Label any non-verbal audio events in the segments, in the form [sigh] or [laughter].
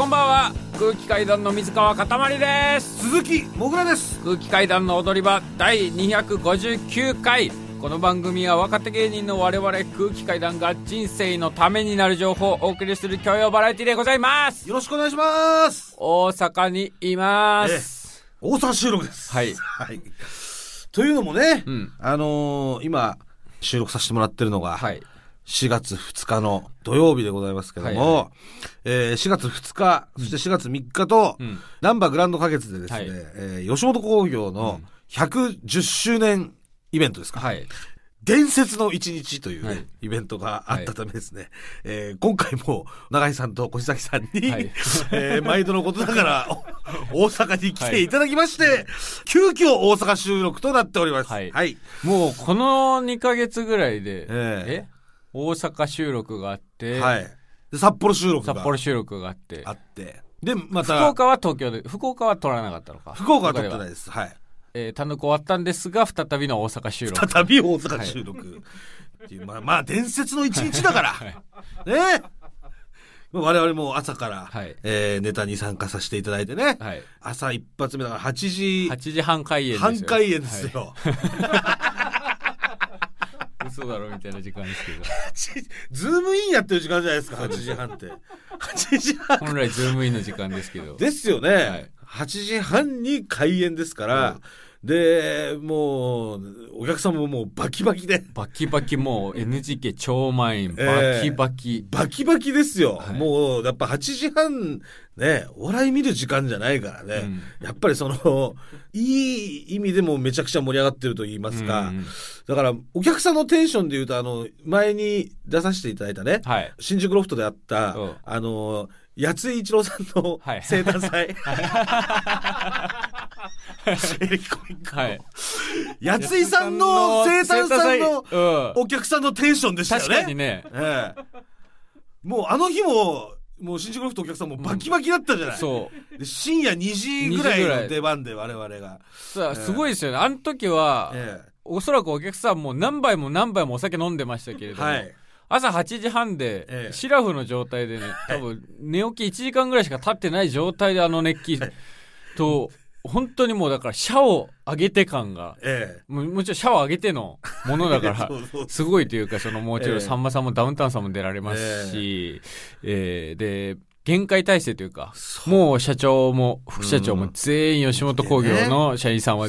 こんばんは。空気階段の水川かたまりです。鈴木もぐらです。空気階段の踊り場第259回。この番組は若手芸人の我々空気階段が人生のためになる情報をお送りする教養バラエティでございます。よろしくお願いします。大阪にいます、大阪収録です。はい。はい。というのもね、うん。あのー今収録させてもらってるのが、はい4月2日の土曜日でございますけども、はいはえー4月2日、そして4月3日と、うん。ナンバーグランド花月でですね、はい。えー吉本興業の110周年イベントですか、はい。伝説の一日というね、はい。イベントがあったためですね、えー今回も永井さんと小崎さんに、はい。[laughs] えー毎度のことだからお [laughs] 大阪に来ていただきまして、急遽大阪収録となっております。はい。はい。もうこの2ヶ月ぐらいで、ええ？大阪収録があって、はい。で札幌収録が札幌収録があってあって、で、ま福た、岡は東京で福岡は撮らなかったのか福岡は撮ってでないです。はい。えー、単独終わったんですが再びの大阪収録再び大阪収録。っていう、まあ、まあ、伝説の一日だから。ね我々も朝から、はいえーネタに参加させていただいてね。はい朝一発目だから8時8時半開演ですよ半開演ですよ。はい嘘だろみたいな時間ですけどズームインやってる時間じゃないですか、8時半って。8時半。本来ズームインの時間ですけどですよね。はい8時半に開演ですから、で、もう、お客さんももうバキバキで、バキバキもう NGK 超満員。えバえキバキ、バキバキですよ。はい。もう、やっぱ8時半、ね、お笑い見る時間じゃないからね。うん。やっぱりその、いい意味でもめちゃくちゃ盛り上がってると言いますか、うん。だから、お客さんのテンションで言うと、あの、前に出させていただいたね、はい。新宿ロフトであった、うん。あの、八井一郎さんのはい。生誕祭。[laughs] エレキコミックの？はい。八井さんの生誕祭のうん。お客さんのテンションでしたよね。確かにね。ええ。もうあの日も、もう新宿ロフトお客さんもバキバキだったじゃない。そう。で深夜2時ぐらい2時ぐらいの出番で我々が。さあすごいですよね。あの時は、えおそらくお客さんも何杯も何杯もお酒飲んでましたけれども、えはい。朝8時半で、ええ。シラフの状態でね、多分寝起き1時間ぐらいしか経ってない状態であの熱気と、本当にもうだからシャを上げて感が、えももちろんシャを上げてのものだえから [laughs] すごいというか、そのもちろええんさんまさんもダウンタウンさんも出られますし、えーで、限界体制というか、もう社長も副社長もうん。全員吉本興業の社員さんは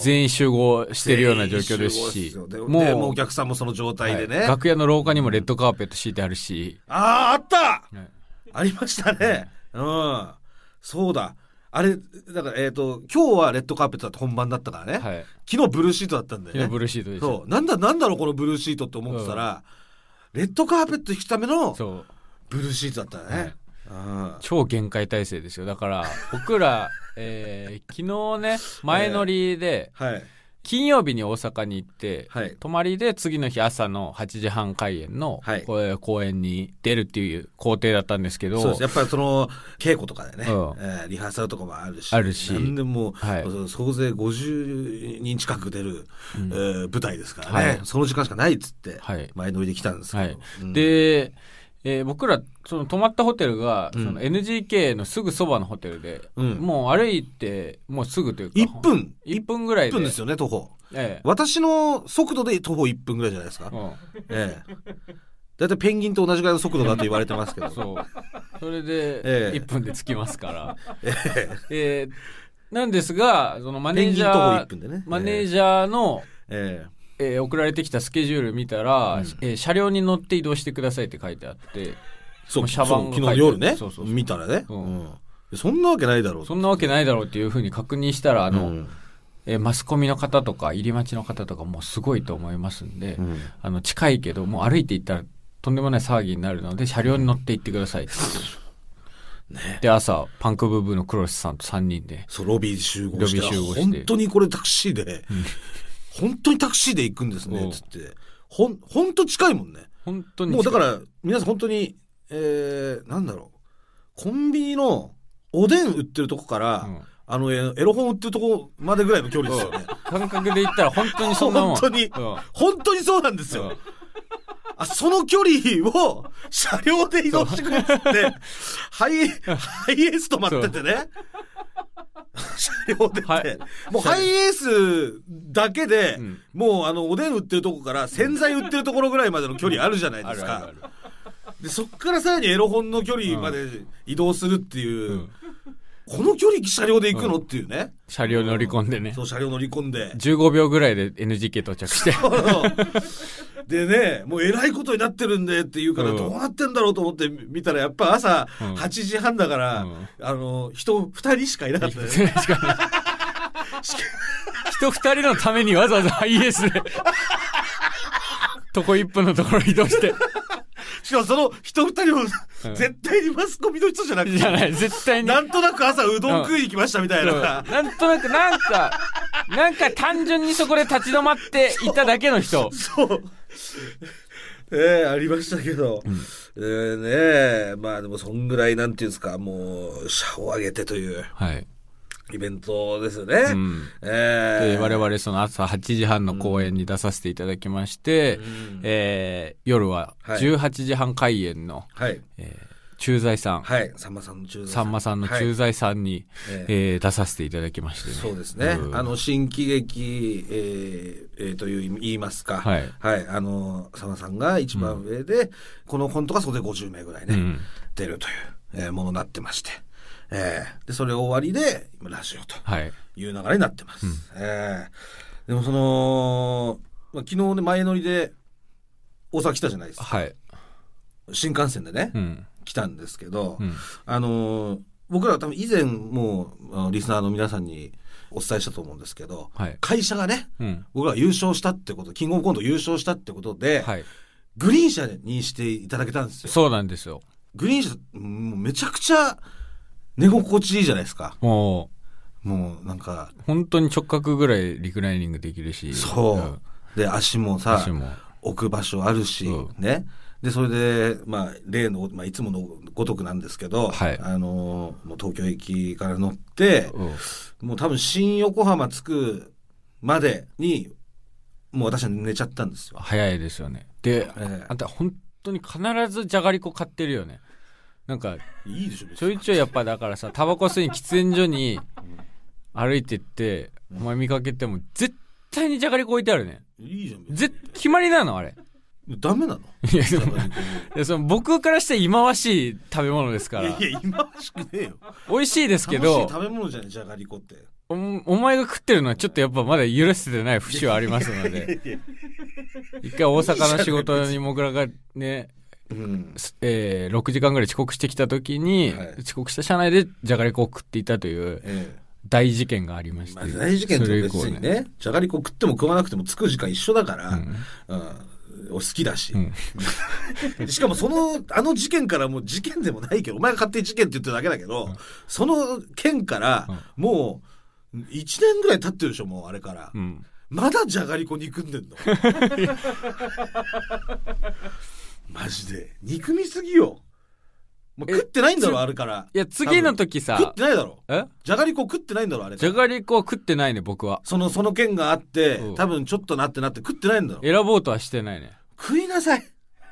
全員集合してるような状況ですしもうお客さんもその状態でね。はい。楽屋の廊下にもレッドカーペット敷いてあるし、ああ、あった。はい。ありましたね。うん。そうだ。あれ、だから、えっ、と、今日はレッドカーペットだって本番だったからね。はい。昨日ブルーシートだったんだよね。ブルーシートで。そう。なんだ、なんだろう、このブルーシートって思ってたら、レッドカーペット引くためのそう。ブルーシートだったね。うん超限界体制ですよ。だから、僕ら、[laughs] えー昨日ね、前乗りで、はい。金曜日に大阪に行って、はい。泊まりで次の日朝の8時半開演の、はい。公演に出るっていう工程だったんですけど。やっぱりその、稽古とかでね、うん。えーリハーサルとかもあるし、あるし。なんでも、はい。総勢50人近く出る、うん。えー舞台ですからね、はい。その時間しかないっつって、はい。前乗りで来たんですけど。はい。うん、で、えー僕ら、その泊まったホテルが、うんその NGK のすぐそばのホテルで、うんもう歩いて、もうすぐというか、1分、1分ぐらい1で。分ですよね、徒歩。ええ私の速度で徒歩1分ぐらいじゃないですか。うんええ。だいたいペンギンと同じぐらいの速度だと言われてますけど。そう。それで、ええ1分で着きますから。ええーなんですが、そのマえネージャ1分でね。ー、マネージジャーの、ええー送られてきたスケジュール見たら、うん。えー車両に乗って移動してくださいって書いてあって、えそう、もうシャバンがそう昨日夜ね。そうそうそう。見たらね、ううん。んそんなわけないだろう。そんなわけないだろうっていうふうに確認したら、あの、うん。えーマスコミの方とか入り待ちの方とかもうすごいと思いますんで、うん。あの、近いけど、もう歩いて行ったらとんでもない騒ぎになるので、車両に乗って行ってくださいって。ね。で、朝、パンクブーブーのクロスさんと3人で、そう、ロビー集合して。ロビー集合して。本当にこれタクシーで、本当にタクシーで行くんですね、うんつって。ほん、本当近いもんね。本当に。もうだから、皆さん本当に、えー、なんだろう。コンビニのおでん売ってるとこから、うんあの、えエロ本売ってるとこまでぐらいの距離ですよね。感覚で言ったら本当にそんな [laughs] もん。本当にうん本当にそうなんですよ。あ、その距離を車両で移動してくれっつって、ハイ、ハイエース止まっててね。車両はい。もうハイエースだけで、うん。もうあの、おでん売ってるとこから洗剤売ってるところぐらいまでの距離あるじゃないですか。で、そっからさらにエロ本の距離まで移動するっていう、るうんこの距離車両で行くの？っていうね。車両乗り込んでね。そう、車両乗り込んで。15秒ぐらいで NGK 到着して。[laughs] でね、もうえらいことになってるんでって言うから、うん。どうなってんだろうと思って見たら、やっぱ朝うん。8時半だから、うん。あの、人2人しかいなかったね。[laughs] しかも [laughs] 人二人のためにわざわざハイエースでとこ一分のところ移動してしかもその人2人も、うん。絶対にマスコミの人じゃなくて、じゃない絶対に。なんとなく朝うどん食いに来ましたみたいそうな。なんとなくなんかなんか単純にそこで立ち止まっていただけの人。[laughs] そう。ええありましたけど。えーねえ。まあでもそんぐらいなんていうんですか、もう、社を挙げてという。はい、イベントですよね。うんええで我々その朝8時半の公演に出させていただきまして、うんえー夜ははい18時半開演の、はい。えー駐在さん、はい。さんまさんの駐在さんまさんのはい駐在さんに、えええー出させていただきましてね。そうですね。うんあの、新喜劇、えーえーという言いますか。はいあの、さんまさんが一番上で、このコントが総勢50名ぐらいね、うん出るという、えーものになってまして。えーで、それ終わりで、今ラジオとはい。いう流れになってます。えーでもその、まあ、昨日ね、前乗りで大阪来たじゃないですか。はい。新幹線でね、うん。来たんですけど、うん。あのー僕らは多分以前もうリスナーの皆さんにお伝えしたと思うんですけど、はい。会社がね、うん。僕らが優勝したってこと、キングオブコント優勝したってことで、はい。グリーン車にしていただけたんですよ。そうなんですよ。グリーン車、めちゃくちゃ寝心地いいじゃないですか。ももうなんか、う、本当に直角ぐらいリクライニングできるし。そう。んで、足もさ私、も。置く場所あるし、うんね。で、それで、まあ、例の、まあ、いつものごとくなんですけど、はいあのーもう東京駅から乗って、うんもう多分新横浜着くまでに、もう私は寝ちゃったんですよ。早いですよね。で、ええあんた本当に必ずじゃがりこ買ってるよね。なんか、いいでしょ、別ちょいちょいやっぱだからさ、タバコ吸いに喫煙所に歩いてって、お前見かけても絶対にじゃがりこ置いてあるね。いいじゃん、別ぜ、決まりなのあれ。にダメなの？いや、でも、いやその僕からして忌まわしい食べ物ですから。いやいや、今しくねえよ。美味しいですけ楽しいど、食べ物じゃない、じゃがりこって。おお前が食ってるのはちょっとやっぱまだ許せてない節はありますので、一回大阪の仕事に僕らがね、うん。すえー6時間ぐらい遅刻してきた時に、はい遅刻した車内でじゃがりこを食っていたというえ大事件がありまえ。して。まあ、大事件と別降にね、じゃがりこ食っても食わなくても着く時間一緒だから、うんうん。俺好きだし。うん [laughs] しかもその、あの事件からもう事件でもないけど、お前が勝手に事件って言ってるだけだけど、その件から、もう、1年ぐらい経ってるでしょ、もうあれから。うん。まだじゃがりこ憎んでんの？[laughs] マジで。憎みすぎよ。もうえ食ってないんだろ、つあれから。いや、次の時さ、食ってないだろ。え？じゃがりこ食ってないんだろ、あれ。じゃがりこは食ってないね、僕は。その、その件があってうん、多分ちょっとなってなって食ってないんだろ。選ぼうとはしてないね。食いなさい。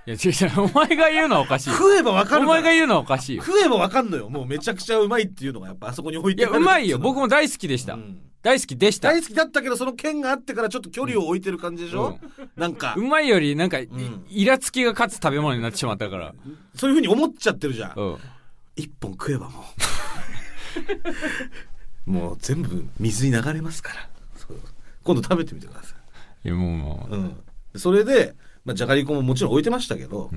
いや、違う違う、お前が言うのはおかしいよ。食えばわかおるから前が言うのはおかしいよ。食えばわかんのよ。もうめちゃくちゃうまいっていうのがやっぱあそこに置いいや、てあるうまいよ。僕も大好きでした。うん大好きでした。大好きだったけど、その件があってからちょっと距離を置いてる感じでしょ、なんかう、まいより、なんか、いんイラつきが勝つ食べ物になってしまったから。そういうふうに思っちゃってるじゃん。うん。一本食えばもう。[laughs] もう全部水に流れますから。そう今度食べてみてくださいや、もうもい。うん。それで、まあ、じゃがりこももちろん置いてましたけど、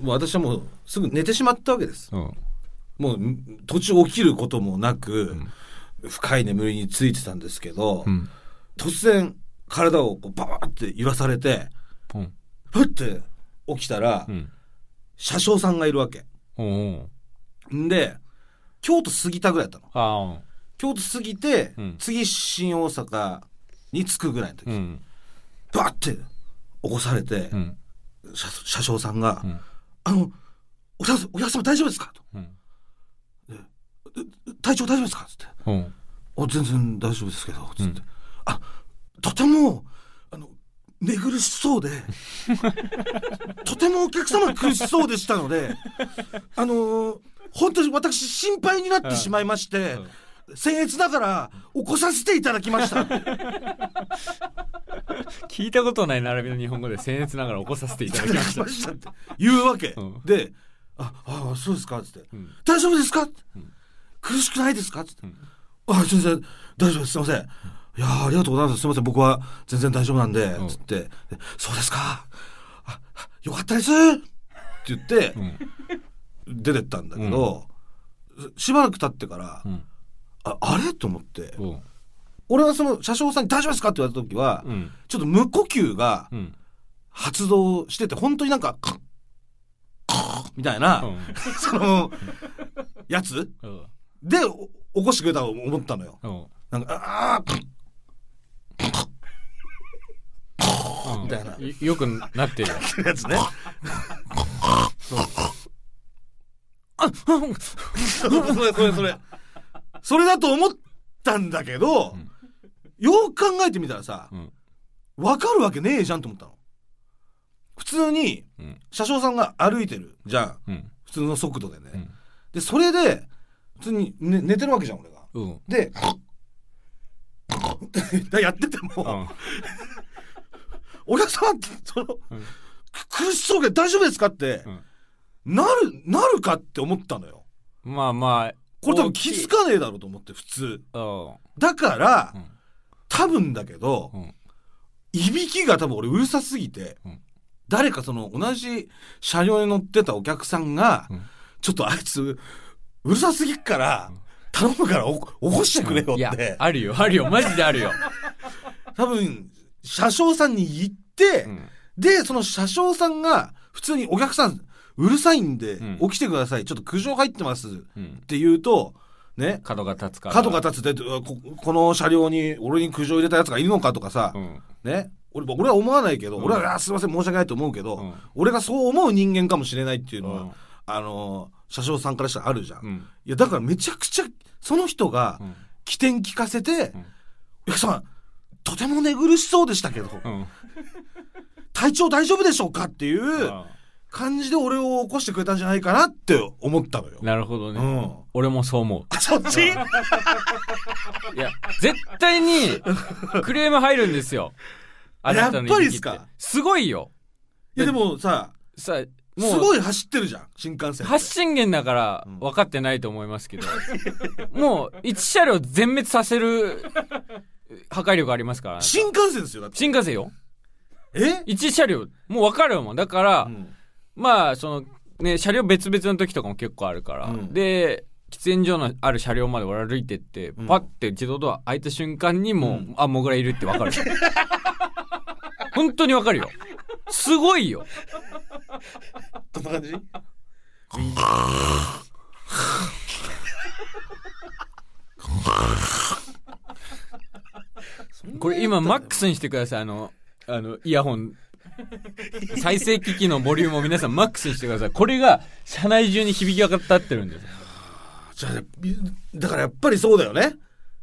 もう私はもうすぐ寝てしまったわけです。う、うん。もう途中起きることもなく、深い眠りについてたんですけど、うん。突然体をこうバーって揺らされて。ふって起きたら、うん。車掌さんがいるわけ。で、京都過ぎたぐらいだったの。京都過ぎて、うん次新大阪に着くぐらいの時、うん。バーって起こされて、うん。車車掌さんが、うんあの、お客様お客様大丈夫ですか？と。うん。体調大丈夫ですか？つって。うん。あ全然大丈夫ですけど、つって。うんあ、とても、あの、寝苦しそうで [laughs] とてもお客様苦しそうでしたのであのー本当に私心配になってしまいまして、僭越ながら起こさせていただきました。聞いたことない並びの日本語で僭越ながら起こさせていただきました。[laughs] した。って言うわけ、うんで「ああそうですか」っつって「ん。大丈夫ですか?」苦しくないですか?」っつって「あ全然大丈夫です。すいません」いやーありがとうございます。すみません。僕は全然大丈夫なんで、うん。つって、でそうですか。あ、よかったです。って言って、うん。出てったんだけど、しばらく経ってから、うんああれ？と思って、う。ん俺はその車掌さんに大丈夫ですか？って言われた時は、うん。ちょっと無呼吸がうん。発動してて、本当になんか、カッ、カッみたいな、[laughs] その、やつ？うん。で、お起こしてくれたと思ったのよ。うん。なんか、ああ、カッみたいな。よよくなってるやつね。あ、[laughs] それ、それ、それ。それだと思ったんだけど、んよく考えてみたらさ、うんわかるわけねえじゃんと思ったの。普通に、うん車掌さんが歩いてるじゃん。うん普通の速度でね。うんで、それで、普通に寝寝てるわけじゃん、俺が。うんで、やってても、お客様って、その、うん苦しそうで大丈夫ですかって、うんなる、なるかって思ったのよ。まあまあこれ多分気づかねえだろうと思って、普通。うん。だから、うん。多分だけど、うん。いびきが多分俺うるさすぎて、うん。誰かその同じ車両に乗ってたお客さんが、うん。ちょっとあいつ、うるさすぎっから、頼むからお起こしてくれよって、あるよあるよマジであるよ。[laughs] 多分、車掌さんに言って、うん。で、その車掌さんが、普通にお客さん、うるさいんで、うん。起きてください。ちょっと苦情入ってます。っうん。て言うと、ね、角が立つから。角が立つ。で、ここの車両に俺に苦情入れたやつがいるのかとかさ、うん。ね。俺俺は思わないけど、うん。俺はあすいません申し訳ないと思うけど、うん。俺がそう思う人間かもしれないっていうのは、うん。あのー車掌さんからしたらあるじゃん。いうん。やだからめちゃくちゃその人がうん。起点聞かせて、うん。お客さんとても寝苦しそうでしたけど、うん。[laughs] 体調大丈夫でしょうかっていう感じで俺を起こしてくれたんじゃないかなって思ったのよ。なるほどね、うん。俺もそう思あ、そっち？う [laughs] いや絶対にクレーム入るんですよ。あなたのやっぱりっすか？すごいよ。いやでもさ、さすもうごい走ってるじゃん、新幹線。発信源だからうん。分かってないと思いますけど、[laughs] もう1車両全滅させる破壊力ありますから。新幹線ですよ、だって。新幹線よ。え？1車両。もう分かるもん。だから、うんまあそのね車両別々の時とかも結構あるから、うん。で喫煙所のある車両まで俺歩いてって、うん。パッて自動ドア開いた瞬間にもう、うん。あモグラいるって分かる。[laughs] 本当に分かるよ。すごいよ。どんな感じ？これ今マックスにしてください。あのあのイヤホン再生機器のボリュームを皆さんマックスにしてくださいこれが車内中に響き渡ってるんですじゃあ、だからやっぱりそうだよね。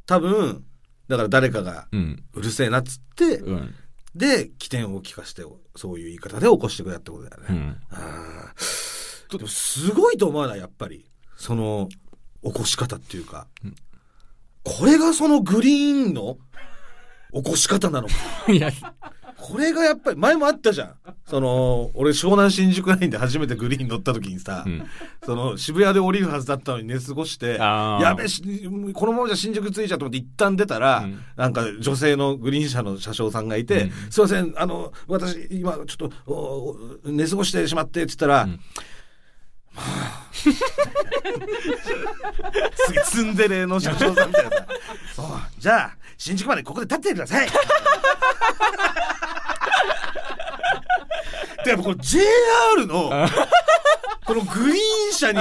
多分、だから誰かがうんうるせえなっつって、うんで、起点を聞かせて、そういう言い方で起こしてくれたってことだよね。うんあーでもすごいと思わない？やっぱり。その、起こし方っていうか。これがそのグリーンの起こし方なのか。[laughs] いや。これがやっぱり、前もあったじゃん。その、俺湘南新宿ラインで初めてグリーン乗った時にさ、うん。その渋谷で降りるはずだったのに寝過ごして、やべし、このままじゃ新宿着いちゃうと思って一旦出たら、うん。なんか女性のグリーン車の車掌さんがいて、うん。すいません、あの、私今ちょっと寝過ごしてしまってって言ったら、うん。まあ。[laughs] すげえツンデレの車掌さんみたいなさ。じゃあ、新宿までここで立っててください。[laughs] でやっぱこの JR のこのグリーン車に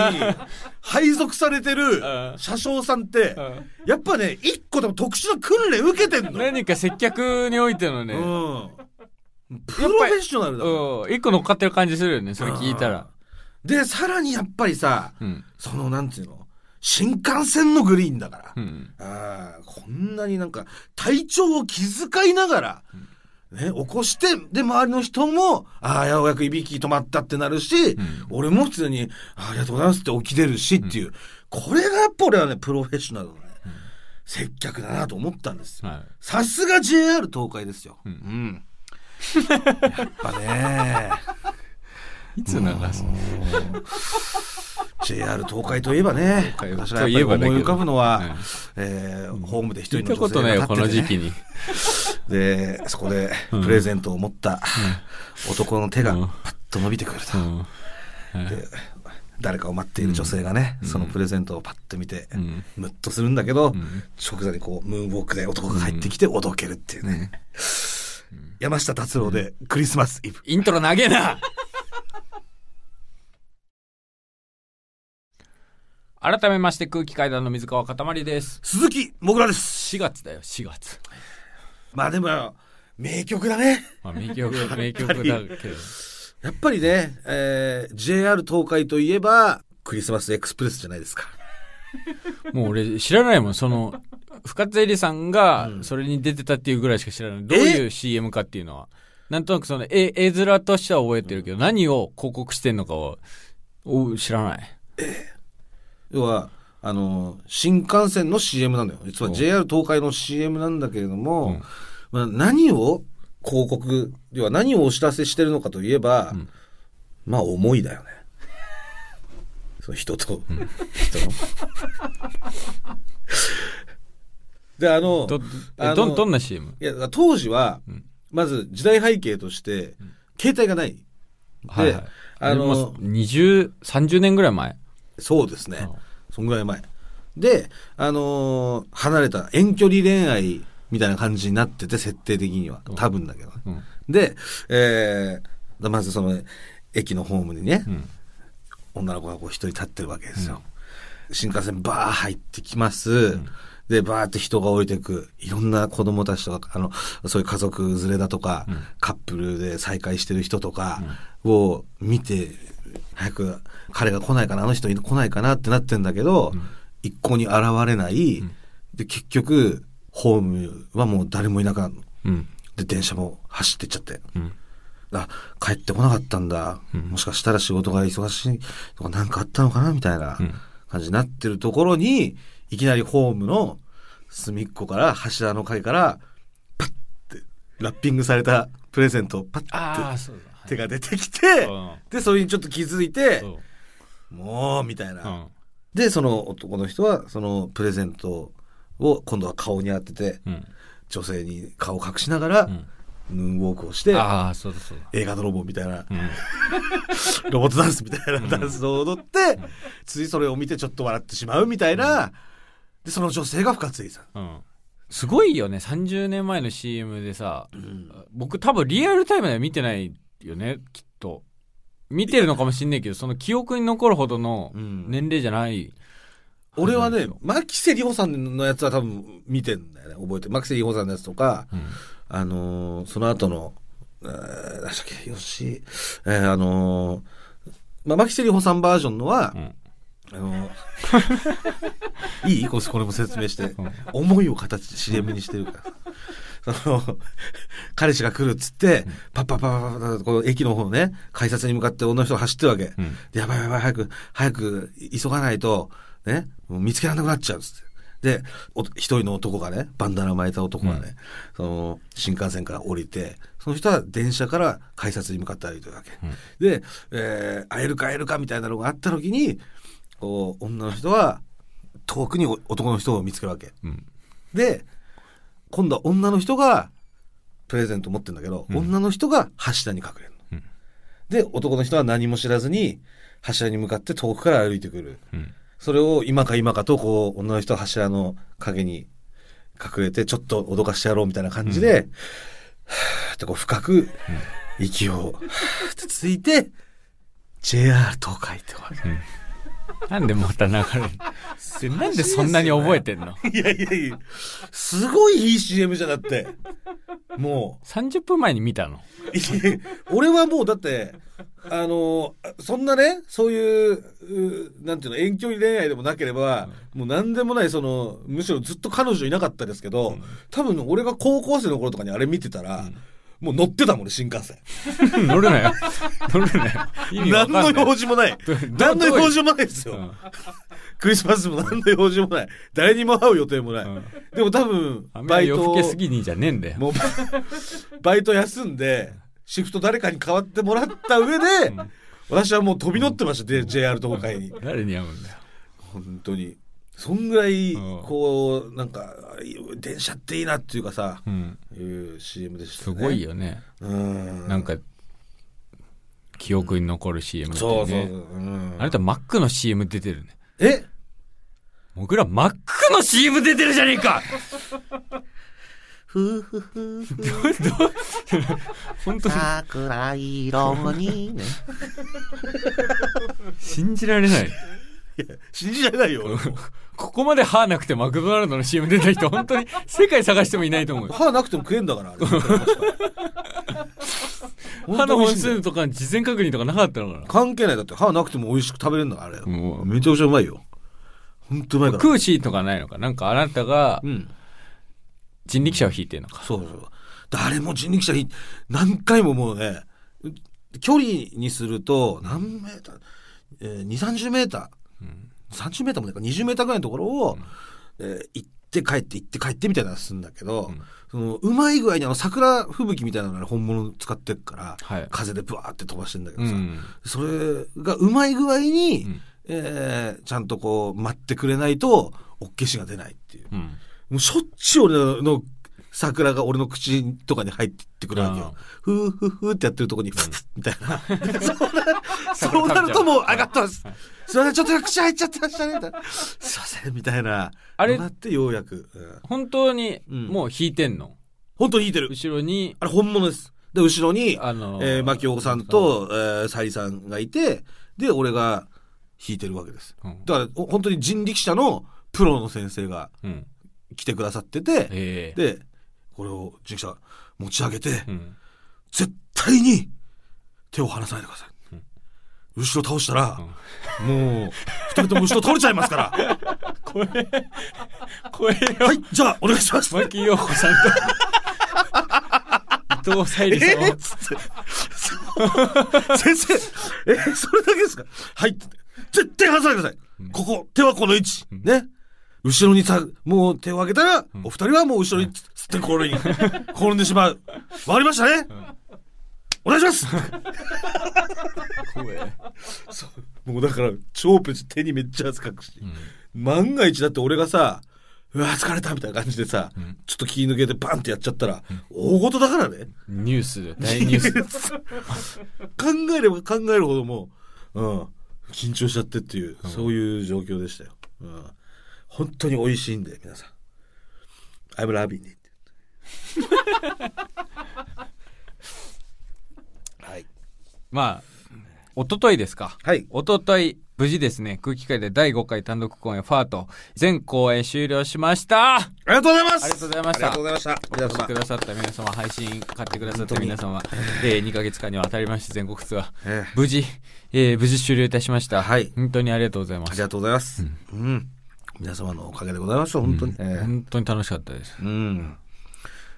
配属されてるうん。車掌さんってやっぱね一個でも特殊な訓練受けてんの。何か接客においてのね、うん。プロフェッショナルだ。うん、一個乗っかってる感じするよね、それ聞いたら。でさらにやっぱりさうん。そのなんていうの？新幹線のグリーンだから、うん。ああこんなになんか体調を気遣いながら、ね、起こして、で、周りの人も、ああ、ようやくいびき止まったってなるし、俺も普通に、あありがとうございますって起きれるしっていう、これがやっぱ俺はね、プロフェッショナルのね、接客だなと思ったんですよ。はい。さすが JR 東海ですよ。ううん。ん。やっぱね、いつ流すの？JR 東海といえばね、私がやっぱり思い浮かぶのは、うんえーホームで一人の女性が立ってて、ね、の時期に。で、そこでプレゼントを持った男の手がうん。パッと伸びてくると。うん。で誰かを待っている女性がね、そのプレゼントをパッと見て、ん。ムッとするんだけど、ん。即座にこう、ムーンウォークで男が入ってきておどけるっていうね。山下達郎でクリスマスイブ。イントロ投げな改めまして空気階段の水川かたまりです。鈴木もぐらです。4月だよ、4月。まあでも、名曲だね。まあ、名曲、名曲だけど。やっぱりね、えー JR 東海といえば、クリスマスエクスプレスじゃないですか。もう俺知らないもん、その、深津絵里さんがそれに出てたっていうぐらいしか知らない。どういう CM かっていうのは。なんとなくその絵、絵面としては覚えてるけど、何を広告してんのかは、お知らない。要は、あの、新幹線の CM なんだよ。実は JR 東海の CM なんだけれども、まあ、何を広告、要は何をお知らせしてるのかといえば、まあ思いだよね。[laughs] その人と、人の。で、あの、ど、ど、どんな CM? いや、当時は、まず時代背景として、携帯がない。で、はいはい。あのもう20、30年ぐらい前。そうですね。そんぐらい前。で、あのー離れた遠距離恋愛みたいな感じになってて、設定的には。多分だけどね。うん。で、えー、まずその、駅のホームにね、うん。女の子がこう一人立ってるわけですよ。新幹線バー入ってきます。で、バーって人が降りてく。いろんな子供たちとか、あの、そういう家族連れだとか、カップルで再会してる人とかを見て、早く彼が来ないかな、あの人来ないかなってなってんだけど、一向に現れない。で、結局、ホームはもう誰もいなくなるの。うん。で、電車も走ってっちゃって。うん。あ、帰ってこなかったんだ。もしかしたら仕事が忙しいとかなんかあったのかなみたいな感じになってるところに、いきなりホームの隅っこから柱の陰から、パッてラッピングされたプレゼントをパッて。手が出てきて、うんで、それにちょっと気づいて、もう、みたいな。うん。で、その男の人は、そのプレゼントを今度は顔に当てて、うん。女性に顔を隠しながら、んムーンウォークをして、ああ、そうだそうだ。映画泥棒みたいな、うん。[laughs] ロボットダンスみたいなダンスを踊って、ついそれを見てちょっと笑ってしまうみたいな、で、その女性が深津さん。すごいよね。30年前の CM でさ、僕多分リアルタイムでは見てないよね、きっと。見てるのかもしんないけど、その記憶に残るほどのうん年齢じゃない。俺はね、牧瀬里穂さんのやつは多分見てんだよね、覚えてる。牧瀬里穂さんのやつとか、うん。あのーその後の、えー、何でしたっけ、よし、えー、あのーまあ、牧瀬里穂さんバージョンのは、うんあのー [laughs] いい？これも説明して。思いを形で CM にしてるから。その、[laughs] 彼氏が来るっつって、パッパッパッパッパッパッこの駅の方ね、改札に向かって女の人が走ってるわけ。うんでやばいやばい、早く、早く、急がないと、ね、見つけられなくなっちゃうっつって。で、お一人の男がね、バンダナ巻いた男がね、その、新幹線から降りて、その人は電車から改札に向かって歩いてるわけ。で、えー会えるか会えるかみたいなのがあった時に、こう、女の人は、遠くにお男の人を見つけるわけ。うん。で、今度は女の人がプレゼント持ってるんだけど、女の人が柱に隠れるの、うんで、男の人は何も知らずに柱に向かって遠くから歩いてくる。うん。それを今か今かと、こう、女の人は柱の影に隠れて、ちょっと脅かしてやろうみたいな感じで、はーってこう深く息を、はーってついて、JR 東海ってわけ。なんでまた流れる？なんでそんなに覚えてんの？いやいやいや、すごいいい CM じゃなくて。も ?30 分前に見たの？う、いや俺はもうだって、あの、そんなね、そういう、うなんていうの、遠距離恋愛でもなければ、もう何でもない、その、むしろずっと彼女いなかったですけど、多分俺が高校生の頃とかにあれ見てたら、もう乗ってたもんね、新幹線。乗るなよ。乗るなよ。意味わ何の用事もない。何の用事もないですよ。うん [laughs] クリスマスも何の用事もない。誰にも会う予定もない。うんでも多分、バイトけすぎにじゃねえんだよ。もう、[laughs] バイト休んで、シフト誰かに代わってもらった上で、私はもう飛び乗ってました、で JR 東海に。誰に会うんだよ。本当に。そんぐらい、うんこう、なんか、電車っていいなっていうかさ、うん。いう CM でしたすね。ごいよね。うん。なんか、記憶に残る CM ってそうそう。ね。うんあなたマックの CM 出てるね。え？僕らマックの CM 出てるじゃねえかふふふふ。本当に桜色にね。[laughs] 信じられない。信じられないよ。[laughs] ここまで歯なくてマクドナルドの CM 出た人、本当に [laughs] 世界探してもいないと思うよ。歯なくても食えんだから、あれ。[laughs] 歯の本数とか事前確認とかなかったのかな関係ない。だって歯なくても美味しく食べれるんだから、あれ。もうめちゃくちゃうまいよ。ほんとうまいから。食うシーンとかないのかなんかあなたがうん。人力車を引いてるのか。そうそう。誰も人力車に何回ももうね、距離にすると何メーター、えー、2、30メーター、30メーターもないか20メーターぐらいのところを、えー行って帰って行って帰ってみたいなのするんだけど、うんそのうまい具合にあの桜吹雪みたいなのが本物使ってるから、はい風でブワーって飛ばしてんだけどさ、うん。それがうまい具合に、うんえーちゃんとこう待ってくれないと、おっけしが出ないっていう。うん。もうしょっちゅう俺の桜が俺の口とかに入ってくるわけよ。ふーふーふーってやってるとこに、ふっみたいな。[laughs] そうなそうなるともう上がってます。すいません、ちょっと口入っちゃってましたね。すいません、みたいな。あれなってようやく。うん本当にうんもう引いてんの？本当に弾いてる。後ろに、あれ本物です。で、後ろに、あのえー、牧岡さんと、えー、サリさんがいて、で、俺が弾いてるわけです。うんだから、お本当に人力車のプロの先生がうん。来てくださってて、ええ。で、これを人力車持ち上げて、うん。絶対に手を離さないでください。うん後ろ倒したら、もう、二人とも後ろ倒れちゃいますから。[laughs] これ、これを、はい、じゃあ、お願いします。牧陽子さんと、[laughs] 伊藤沙莉さんをえー、つって。先生、えーそれだけですか？はい。絶対離さないでください。ここ、手はこの位置。ね。後ろにさ、もう手を上げたら、お二人はもう後ろにつってこれに、転んでしまう。わかりましたね、お願いしますそう。もうだから、超プチ手にめっちゃ汗かくし。万が一だって俺がさ、うわ、疲れたみたいな感じでさ、んちょっと気抜けてバンってやっちゃったら、大事だからね。ニュースで、大ニュース。[laughs] 考えれば考えるほどもう、うん、緊張しちゃってっていう、そういう状況でしたよ。うん、本当に美味しいんで、皆さん。I'm loving it. はい。まあ、一昨日ですか。はい。一昨日無事ですね、空気階で第5回単独公演ファート、全公演終了しましたありがとうございますありがとうございましたありがとうございました。お越しくださった皆様、配信買ってくださった皆様、えー、2ヶ月間にわたりまして全国ツアー、ええ無事、えー、無事終了いたしました。はい本当にありがとうございます。ありがとうございます。うん。皆様のおかげでございました、本当に。ええ本当に楽しかったです。うん。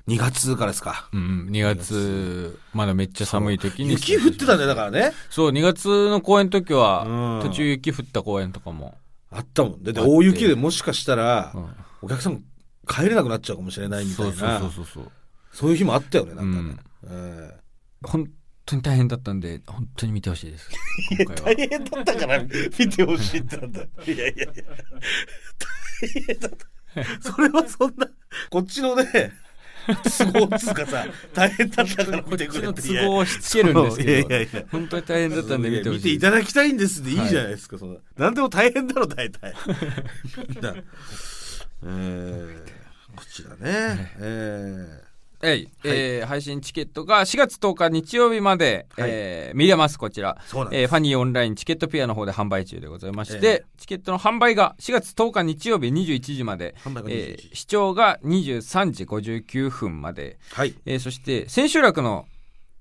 2月からですか？うん、2月、まだめっちゃ寒い時に。雪降ってたんだからね。そう、2月の公演の時は、うん途中雪降った公演とかも。あったもん。で、大雪でもしかしたらう、んお客さん帰れなくなっちゃうかもしれないみたいな。そうそうそうそう。そういう日もあったよね、なんかねうん。え本当に大変だったんで、本当に見てほしいです。今え回は。大変だったから見てほしいってなんだ。いやいやいや。大変だった。それはそんな、こっちのね、都合っつうかさ、大変だったからこ見てくれって。都合をしつけるんですけど。いやいやいや本当に大変だったんで見てほしい。見ていただきたいんですでいいじゃないですか、そんな。なんでも大変だろ、大体。み [laughs] んな。えー、こちらね。えはい、えー配信チケットが4月10日日曜日まで、はい。えー見れます、こちら。えーファニーオンラインチケットピアの方で販売中でございまして、ええチケットの販売が4月10日日曜日21時まで、販売が21えー視聴が23時59分まで、ー、はい。えーそして千秋楽の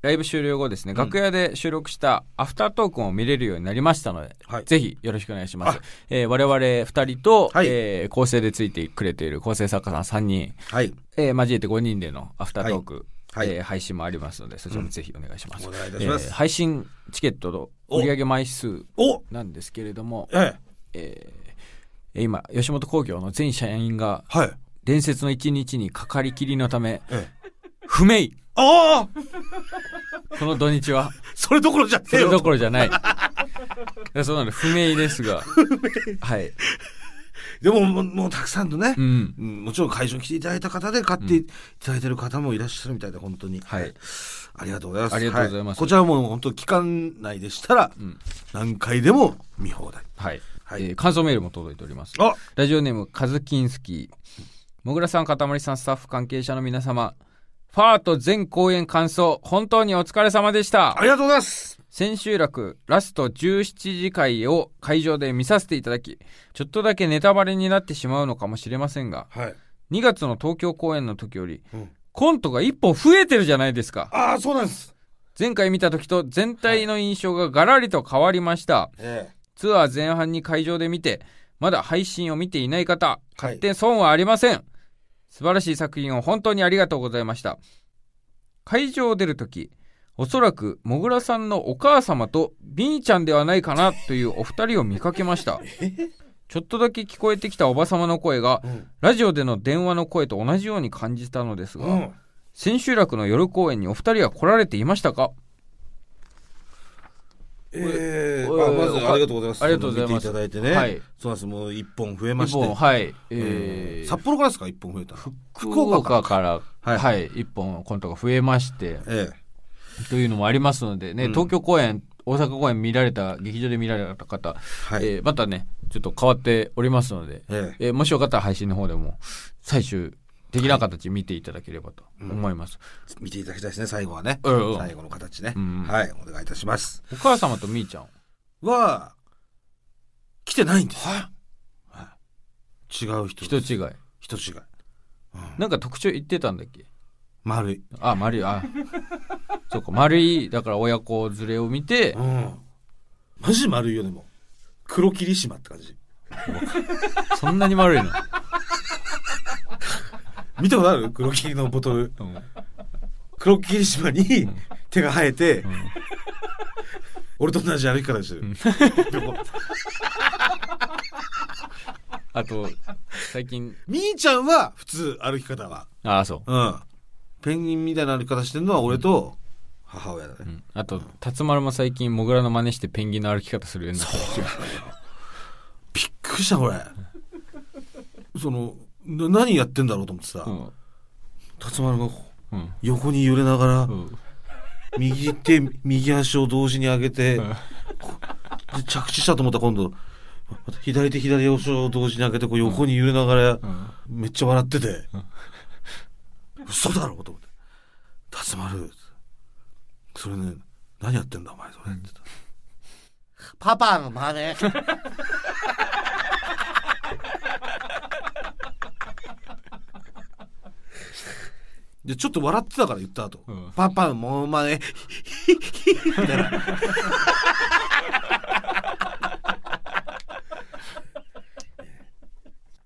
ライブ終了後ですね、楽屋で収録したアフタートークも見れるようになりましたので、はいぜひよろしくお願いしますあ。えー我々2人と、はいえー構成でついてくれている構成作家さん3人、はい。えー交えて5人でのアフタートーク、はいえー配信もありますので、そちらもぜひお願いします。お願いいたしますえー配信チケットの売上枚数おなんですけれども、ええ。えー今、吉本興業の全社員がはい。伝説の一日にかかりきりのため、ええ。不明ああこの土日は、それどころじゃねそれ。どころじゃない。[laughs] いやそうなの、不明ですが。はい。でももう、もうたくさんのねう、ん。うんもちろん会場に来ていただいた方で買っていただいてる方もいらっしゃるみたいで、本当に。はい。ありがとうございます。ありがとうございますはこちらも本当期間内でしたら、ん何回でも見放題。はい。はいえー感想メールも届いております。あラジオネーム、カズキンスキー。もぐらさん、かたまりさん、スタッフ関係者の皆様、ファート全公演感想、本当にお疲れ様でしたあ。りがとうございます。千秋楽、ラスト17時会を会場で見させていただき、ちょっとだけネタバレになってしまうのかもしれませんが、はい。2月の東京公演の時より、うんコントが1本増えてるじゃないですか。ああ、そうなんです。前回見た時と全体の印象がガラリと変わりました。えツアー前半に会場で見て、まだ配信を見ていない方、はい買って損はありません。素晴らしい作品を本当にありがとうございました。会場を出るとき、おそらく、もぐらさんのお母様とビーちゃんではないかなというお二人を見かけました。ちょっとだけ聞こえてきたおば様の声がえ、うん。ラジオでの電話の声と同じように感じたのですが、うん。千秋楽の夜公演にお二人は来られていましたか？ええこれあまずありがとうございます。ありがとうございます見ていただいてね。はい。そうなんです。もう一本増えまして。はい。ええーー札幌からですか？一本増えたの。福岡から、はいはい、一本コントが増えまして、えというのもありますのでね、うん東京公演、大阪公演見られた、劇場で見られた方、えはい。えーまたね、ちょっと変わっておりますので、えええーもしよかったら配信の方でも、最終的な形見ていただければと思います。見ていただきたいですね、最後はね。うんうん最後の形ね。うんはい。お願いいたします。お母様とみーちゃん。は、来てないんです。はい。違う人人。違い。人違い。なんか特徴言ってたんだっけ？丸い。あ、丸い、あ、そうか、丸い、だから親子連れを見てう、ん。マジ丸いよ、でも。黒霧島って感じ。そんなに丸いの？見たことある？黒霧のボトル。うん黒霧島に手が生えて、俺と同じ歩き方してる。横 [laughs] あと、最近、みーちゃんは普通歩き方は？ああ、そう。うん。ペンギンみたいな歩き方してるのは俺と母親だね。うんあと、辰丸も最近、モグラの真似してペンギンの歩き方するようになった。びっくりした、これ。[laughs] その、な何やってんだろうと思ってさう、ん。辰丸がうん。横に揺れながらう、ん。右手、右足を同時に上げて、う着地したと思ったら今度、左手左足を同時に上げて、こう横に揺れながら、うんめっちゃ笑ってて、嘘だろと思って。辰丸、それね、何やってんだお前それって言ったらパパの真似。で、ちょっと笑ってたから言った後、うん。パパのモノマネ、みたいな。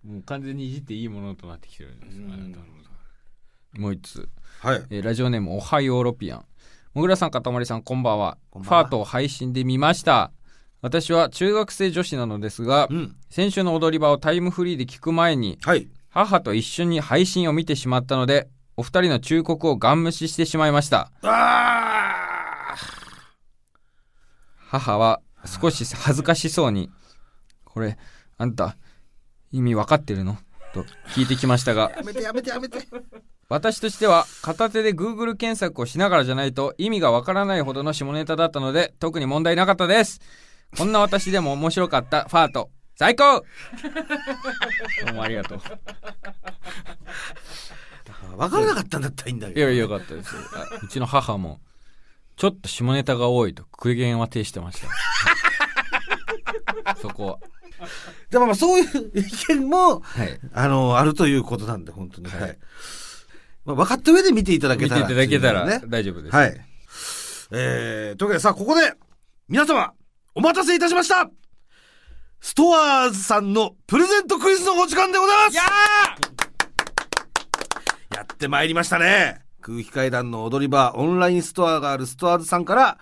もう完全にいじっていいものとなってきてるんですよ。あなたのもう一つ、はい。えーラジオネームおはヨーロピアン。もぐらさんかたまりさんこんばんは。こんばんは。ファートを配信で見ました。私は中学生女子なのですが、うん。先週の踊り場をタイムフリーで聞く前にはい。母と一緒に配信を見てしまったのでお二人の忠告をガン無視してしまいました。あ母は少し恥ずかしそうに「これあんた意味わかってるの?」と聞いてきましたがーやめてやめてやめて。私としては片手で Google 検索をしながらじゃないと意味がわからないほどの下ネタだったので特に問題なかったです。こんな私でも面白かったファート。最高！[laughs] どうもありがとう分からなかったんだったらいいんだけど。いやいやよかったですあうちの母もちょっと下ネタが多いと苦言は呈してました [laughs] そこはでもまあそういう意見も、はいあの、あるということなんで、本当に。はいはい。まあ、分かった上で見ていただけたら。見ていただけたらね。大丈夫です、はい。えー、というわけでさあ、ここで、皆様、お待たせいたしましたストアーズさんのプレゼントクイズのお時間でございますややってまいりましたね。空気階段の踊り場オンラインストアがあるストアーズさんから、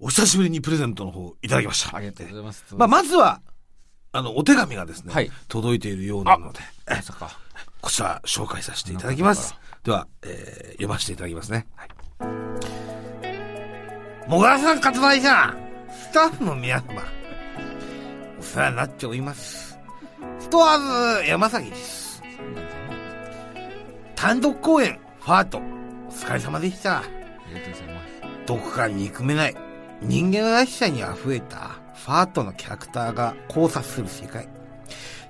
お久しぶりにプレゼントの方いただきました。ありがとうございます。まあ、まずは、あの、お手紙がですね、はい届いているようなので、えまさか。こちら紹介させていただきます。では、えー読ませていただきますね。はい。もがらさん活売者、スタッフの皆様、お世話になっております。ストアーズ山崎です。単独公演、ファート、お疲れ様でした。ありがとうございます。どこか憎めない。人間らしさに溢れたファートのキャラクターが交差する世界。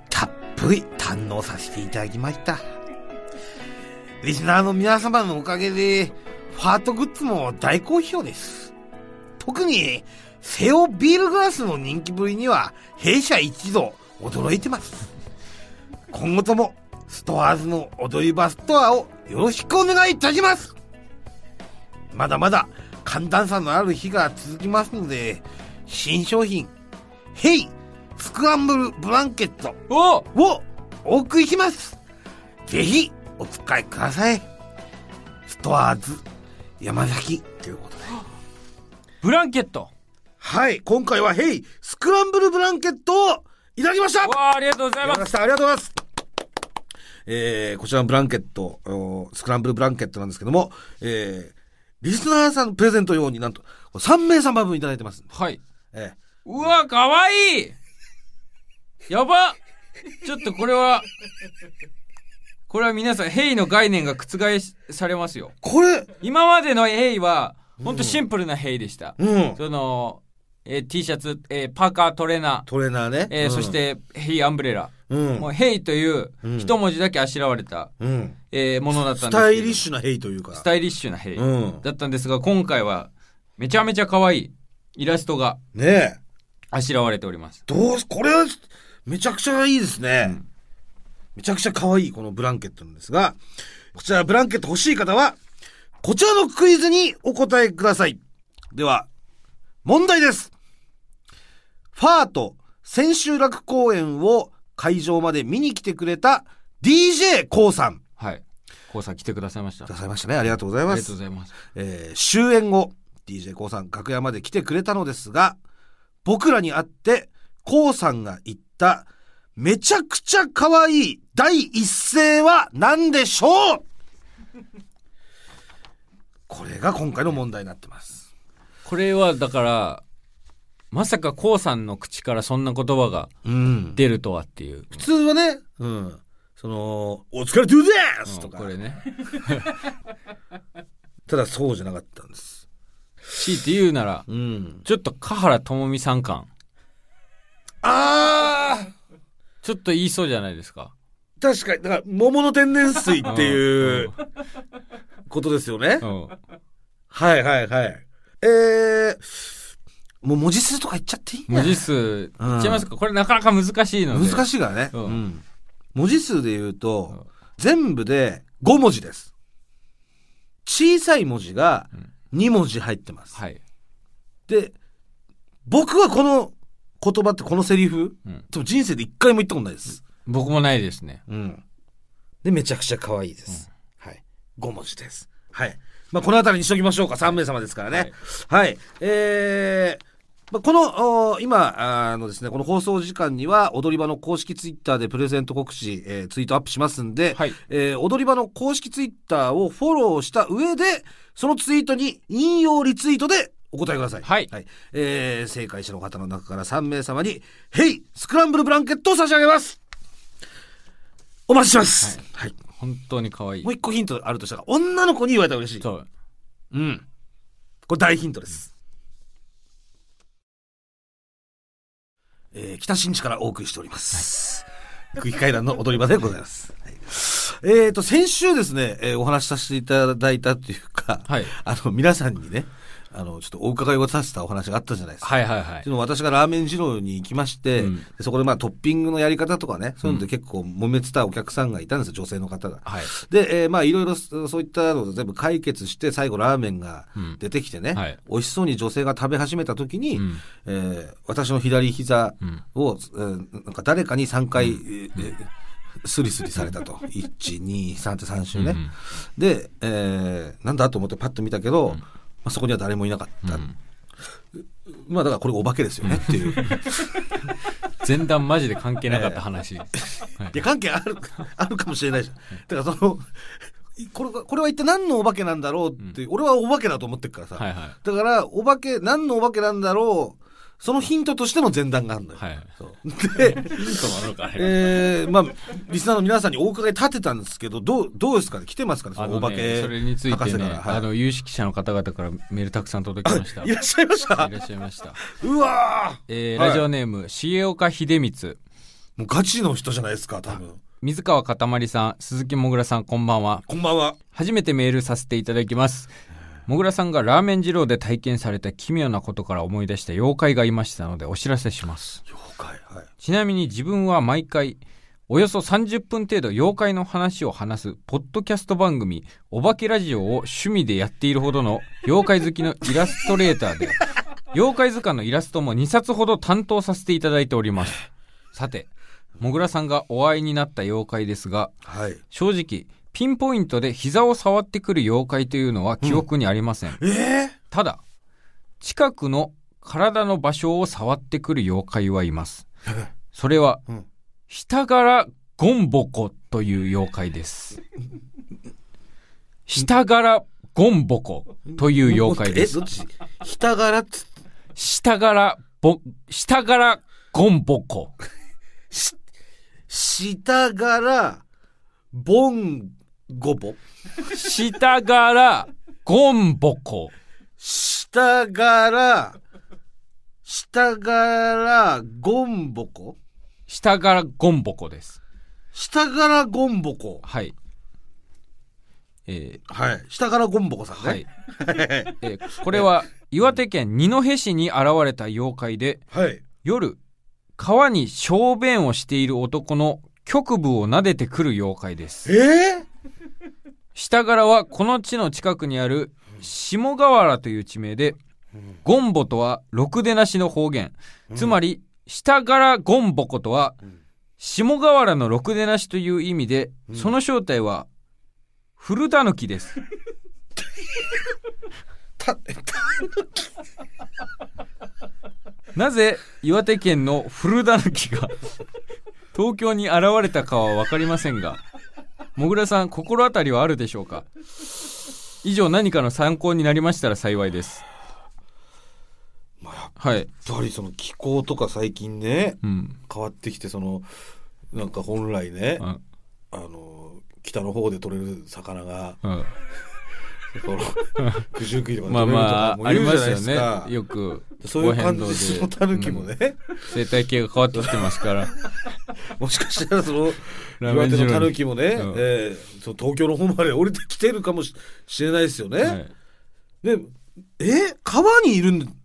たっぷり堪能させていただきました。リスナーの皆様のおかげでファートグッズも大好評です。特にセオビールグラスの人気ぶりには弊社一同驚いてます。今後ともストアーズの踊り場ストアをよろしくお願いいたしますまだまだ寒暖差のある日が続きますので、新商品、ヘイスクランブルブランケットおをお送りします。ぜひお使いください。ストアーズ山崎ということで。[gasps] ブランケットはい、今回はヘイスクランブルブランケットをいただきましたわあ、ありがとうございます。ありがとうございます。えー、こちらのブランケット、おスクランブルブランケットなんですけども、えー、リスナーさんのプレゼント用になんと3名様分いただいてます。はい。えうわ、かわいいやばちょっとこれは、これは皆さん、ヘイの概念が覆されますよ。ー、これ、今までのヘイは、ほんとシンプルなヘイでした。うん。その、えー T シャツ、えーパーカー、トレーナー、トレーナーね。えーうんそし、て、ヘイアンブレラ。うんもう、ヘイといううん一文字だけあしらわれた、うん。えーものだったんですけどスタイリッシュなヘイというか。スタイリッシュなヘイ、うん。だったんですが、今回は、めちゃめちゃ可愛いイラストがねえ。あしらわれております。どうす、これは、めちゃくちゃいいですね。うんめちゃくちゃ可愛いこのブランケットなんですが、こちらブランケット欲しい方は、こちらのクイズにお答えください。では、問題です。ファート千秋楽公演を会場まで見に来てくれた DJ コウさん。はい。コウさん来てくださいました。くださいましたね。ありがとうございありがとます。うございます。えー終演後、DJ コウさん楽屋まで来てくれたのですが、僕らに会って、コウさんが言った、めちゃくちゃ可愛い第一声は何でしょう？これが今回の問題になってます。これは、だから、まさかコウさんの口からそんな言葉がうん。出るとはっていう。普通はね、うん。その、お疲れトゥーですとか、これね。[laughs] ただそうじゃなかったんです。強いて言うなら、うん。ちょっと香原朋美さん感。あーちょっと言いそうじゃないですか。確かに、だから、桃の天然水っていうことですよね。うん。はいはいはい。えー、もう文字数とか言っちゃっていいんだ文字数、言っちゃいますか？これなかなか難しいので。難しいからね。うんうん文字数で言うと、全部で5文字です。小さい文字が2文字入ってます。はい。で、僕はこの言葉ってこのセリフ、うん多分人生で一回も言ったことないです。僕もないですね。うん。で、めちゃくちゃ可愛いです。はい。5文字です。はい。まあ、この辺りにしときましょうか。3名様ですからね。はい。えー、まあ、この、お今、あのですね、この放送時間には、踊り場の公式ツイッターでプレゼント告知、えーツイートアップしますんで、はいえー踊り場の公式ツイッターをフォローした上で、そのツイートに引用リツイートでお答えください。はいえー正解者の方の中から3名様に、ヘイスクランブルブランケットを差し上げますお待ちしてます、はい本当に可愛いもう。一個ヒントあるとしたら、女の子に言われたら嬉しい。そう。うん。これ大ヒントです。えー北新地からお送りしております。空気階段の踊り場でございます。はいえっ、と、先週ですね、えーお話しさせていただいたっていうか、はいあの、皆さんにね、あの、ちょっとお伺いをさせたお話があったじゃないですか。はいはいはい。で。も私がラーメン二郎に行きまして、うん。でそこでまあトッピングのやり方とかね、そういうので結構揉めてたお客さんがいたんですよ、女性の方が。はい。で、えーまあいろいろそそういったのを全部解決して、最後ラーメンがうん出てきてね、はい。美味しそうに女性が食べ始めた時に、うん。えー私の左膝うん。を、えーなんか誰かに3回、えーえースリスリされたと。[laughs] 123って3週ね、うん。で、えーなんだと思ってパッと見たけど、うん。まあ、そこには誰もいなかった、うん。まあだからこれお化けですよねっていう。い [laughs] 前段マジで関係なかった話。はい。や関係あるあるかもしれないじゃん。だからそのこれがこれは一体何のお化けなんだろうって、俺はお化けだと思ってるからさ、はいはい。だからお化け何のお化けなんだろうそのヒントとしての前段があるのよ、はい。[laughs] でヒントなのかね。えー、まあリスナーの皆さんにお伺い立てたんですけどどうどうですかね？来てますかね？そあののお化け、ね、それについてね、はいあの、有識者の方々からメールたくさん届きました。いらっしゃいましたいらっしゃいました。うわーはいえーラジオネーム、重岡秀光。もうガチの人じゃないですか多分水川かたまりさん、鈴木もぐらさん、こんばんは。こんばんは初めてメールさせていただきます。もぐらさんがラーメン二郎で体験された奇妙なことから思い出した妖怪がいましたのでお知らせします。妖怪はいちなみに自分は毎回、およそ30分程度妖怪の話を話す、ポッドキャスト番組、お化けラジオを趣味でやっているほどの妖怪好きのイラストレーターで、妖怪図鑑のイラストも2冊ほど担当させていただいております。さて、もぐらさんがお会いになった妖怪ですが、はい正直、ピンポイントで膝を触ってくる妖怪というのは記憶にありません。えー、ただ、近くの体の場所を触ってくる妖怪はいます。[laughs] それは、うん下柄ゴンボコという妖怪です。下柄ゴンボコという妖怪ですえど。っち？人柄？下柄ボ、下柄ゴンボコ。[laughs] 下柄ボンゴボ下柄ゴンボコ。下柄下柄ゴンボコ下柄ゴンボコです。下柄ゴンボコはい。えはい下柄ゴンボコさんー、ねはい。えーこれは岩手県二戸市に現れた妖怪で、はい夜、川に小便をしている男の局部を撫でてくる妖怪です。え下柄はこの地の近くにある下河原という地名で、ゴンボとはろくでなしの方言。つまり、下柄ゴンボコとはん、下河原のろくでなしという意味で、うんその正体は、古タヌキです。たたなぜ岩手県の古タヌキが東京に現れたかはわかりませんが、もぐらさん、心当たりはあるでしょうか？以上何かの参考になりましたら幸いです。まあやっはい。ぱりその気候とか最近ねうん。変わってきてそのなんか本来ねうん。あの北の方で取れる魚がうん。[laughs] 九十九里とかまあまあ、ありますよね。よく、そういう感じのタヌキもね、うん生態系が変わってきてますから。[laughs] もしかしたらその [laughs] 岩手のタヌキもね、うんえーその東京の方まで降りてきてるかもししれないですよね。はいでえ川にいるん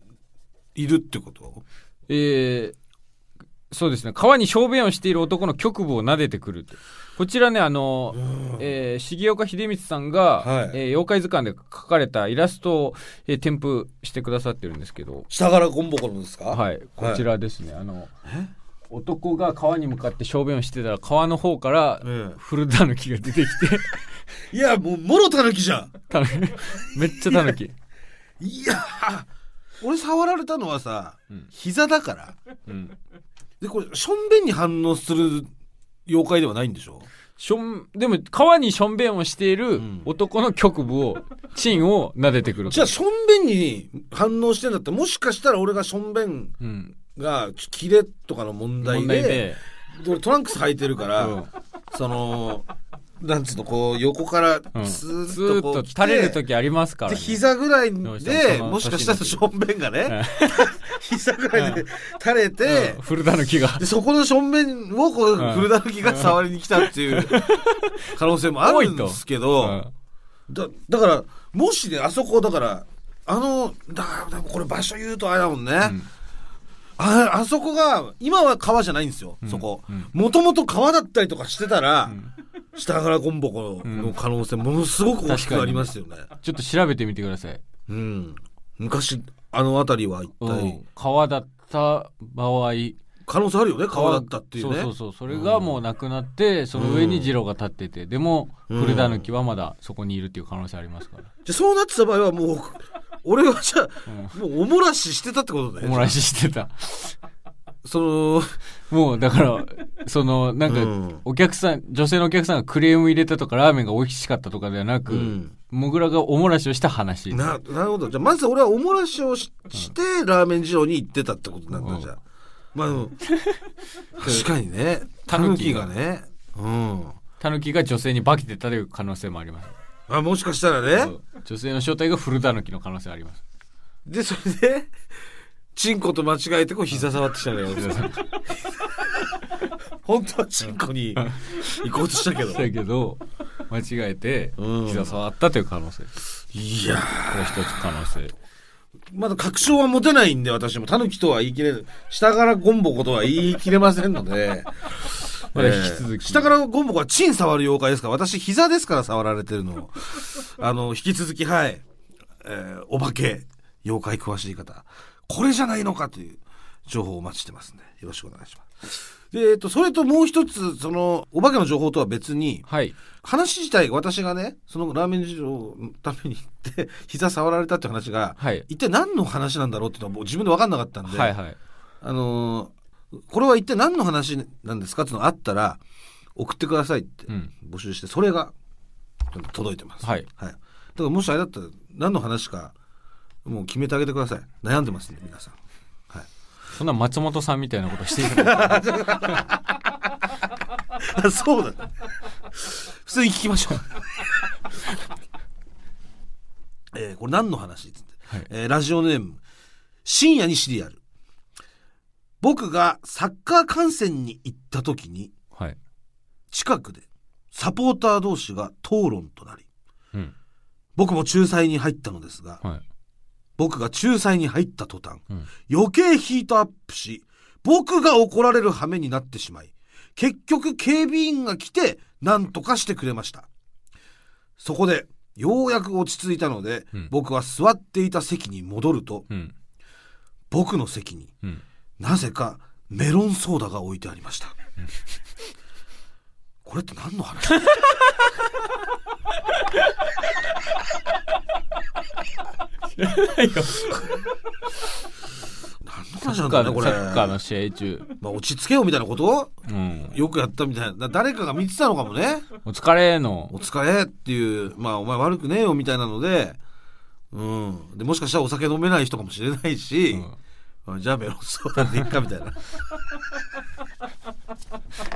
いるってこと？えーそうですね。川に小便をしている男の局部を撫でてくるって。こちらね、あの、えー重岡秀光さんが、はい。えー妖怪図鑑で描かれたイラストを、えー添付してくださってるんですけど、下からゴンボコのですか？はい、こちらですね。あの、男が川に向かって小便をしてたら、川の方から、え古タヌキが出てきて、え [laughs] いやもうもろタヌキじゃん。タヌめっちゃタヌキ。[laughs] いや俺触られたのはさ、うん。膝だから。うん。でこれしょんべんに反応する妖怪ではないんでしょ？しょん、でも、川にしょんべんをしているん男の局部を、チンを撫でてくる。じゃあしょんべんに反応してんだってもしかしたら俺がしょんべんうん。がキレとかの問題問で題で、俺トランクス履いてるから、うんそのなんつうのこう横からうん。スーずッとこう垂れる時ありますから、でね。膝ぐらいでもしかしたらしょんべんがねうん。[laughs] 膝ぐらいで垂れてうん、古田の木が。でそこのしょんべんをこううん。古田抜きが触りに来たっていう可能性もあるんですけうどん。だだからもしねあそこだからあのだだこれ場所言うとあれだもんね、ん。ああそこが今は川じゃないんですよ、そこ。もともと川だったりとかしてたら、下からゴンボコの可能性ものすごく大きくありますよね。ちょっと調べてみてください。うん。昔あの辺りは一う体ん。川だった場合、可能性あるよね川だったっていうね。そうそうそう。それがもうなくなってその上に二郎が立ってて。でもうん古田貫はまだそこにいるっていう可能性ありますから。じゃあそうなってた場合はもう俺はじゃあ、もうおもらししてたってことだよおもらししてた。そのもうだからそのなんかうん。お客さん女性のお客さんがクレーム入れたとかラーメンが美味しかったとかではなく、うん。もぐらがおもらしをした話。ななるほど。じゃあまず俺はおもらしをししてラーメン二郎に行ってたってことなんだ、うんじゃあ。まあでも [laughs] 確かにね。タヌキが。ね。うん。タヌキが女性に化けてたという可能性もあります。あもしかしたらね。女性の正体が古田貫の可能性あります。でそれでチンコと間違えてこう膝触ってきたのよ [laughs] 本当はチンコに行こうとしたけど。だけど間違えてうん。膝触ったという可能性。いやこれ一つ可能性。まだ確証は持てないんで私も。タヌキとは言い切れる下からゴンボコとは言い切れませんので。[laughs] まだ引き続き。えー下からゴンボコはチン触る妖怪ですから私膝ですから触られてるのあの引き続きはい、えーお化け妖怪詳しい方。これじゃないのかという情報をお待ちしてますんでよろしくお願いしますでえっ、とそれともう一つそのお化けの情報とは別にはい話自体私がねそのラーメン事情のために行って [laughs] 膝触られたって話がはい一体何の話なんだろうっていうのはもう自分で分かんなかったんで、はいはいあのーこれは一体何の話なんですかっていうのがあったら送ってくださいってうん募集してそれが届いてます。はいだからもしあれだったら何の話かもう決めてあげてください。悩んでますんで皆さん。はい。そんな松本さんみたいなことしているのあ [laughs] そうだ、ね。普通に聞きましょう。[laughs] えーこれ何の話っつって、はいえーラジオネーム深夜にシリアル僕がサッカー観戦に行った時にはい近くでサポーター同士が討論となりうん僕も仲裁に入ったのですがはい僕が仲裁に入った途端うん。余計ヒートアップし僕が怒られる羽目になってしまい結局警備員が来て何とかしてくれました。そこでようやく落ち着いたので、うん。僕は座っていた席に戻るとうん。僕の席にうん。なぜかメロンソーダが置いてありました、これって何の話？何の話サッカーのなんだろうねこれ。サッカーの試合中。まあ、落ち着けよみたいなこと？うん。よくやったみたいな。だ誰かが見てたのかもね。お疲れの。お疲れっていうまあお前悪くねえよみたいなので。うん。でもしかしたらお酒飲めない人かもしれないし、うん。あじゃあメロンソーダでいっかみたいな。[laughs]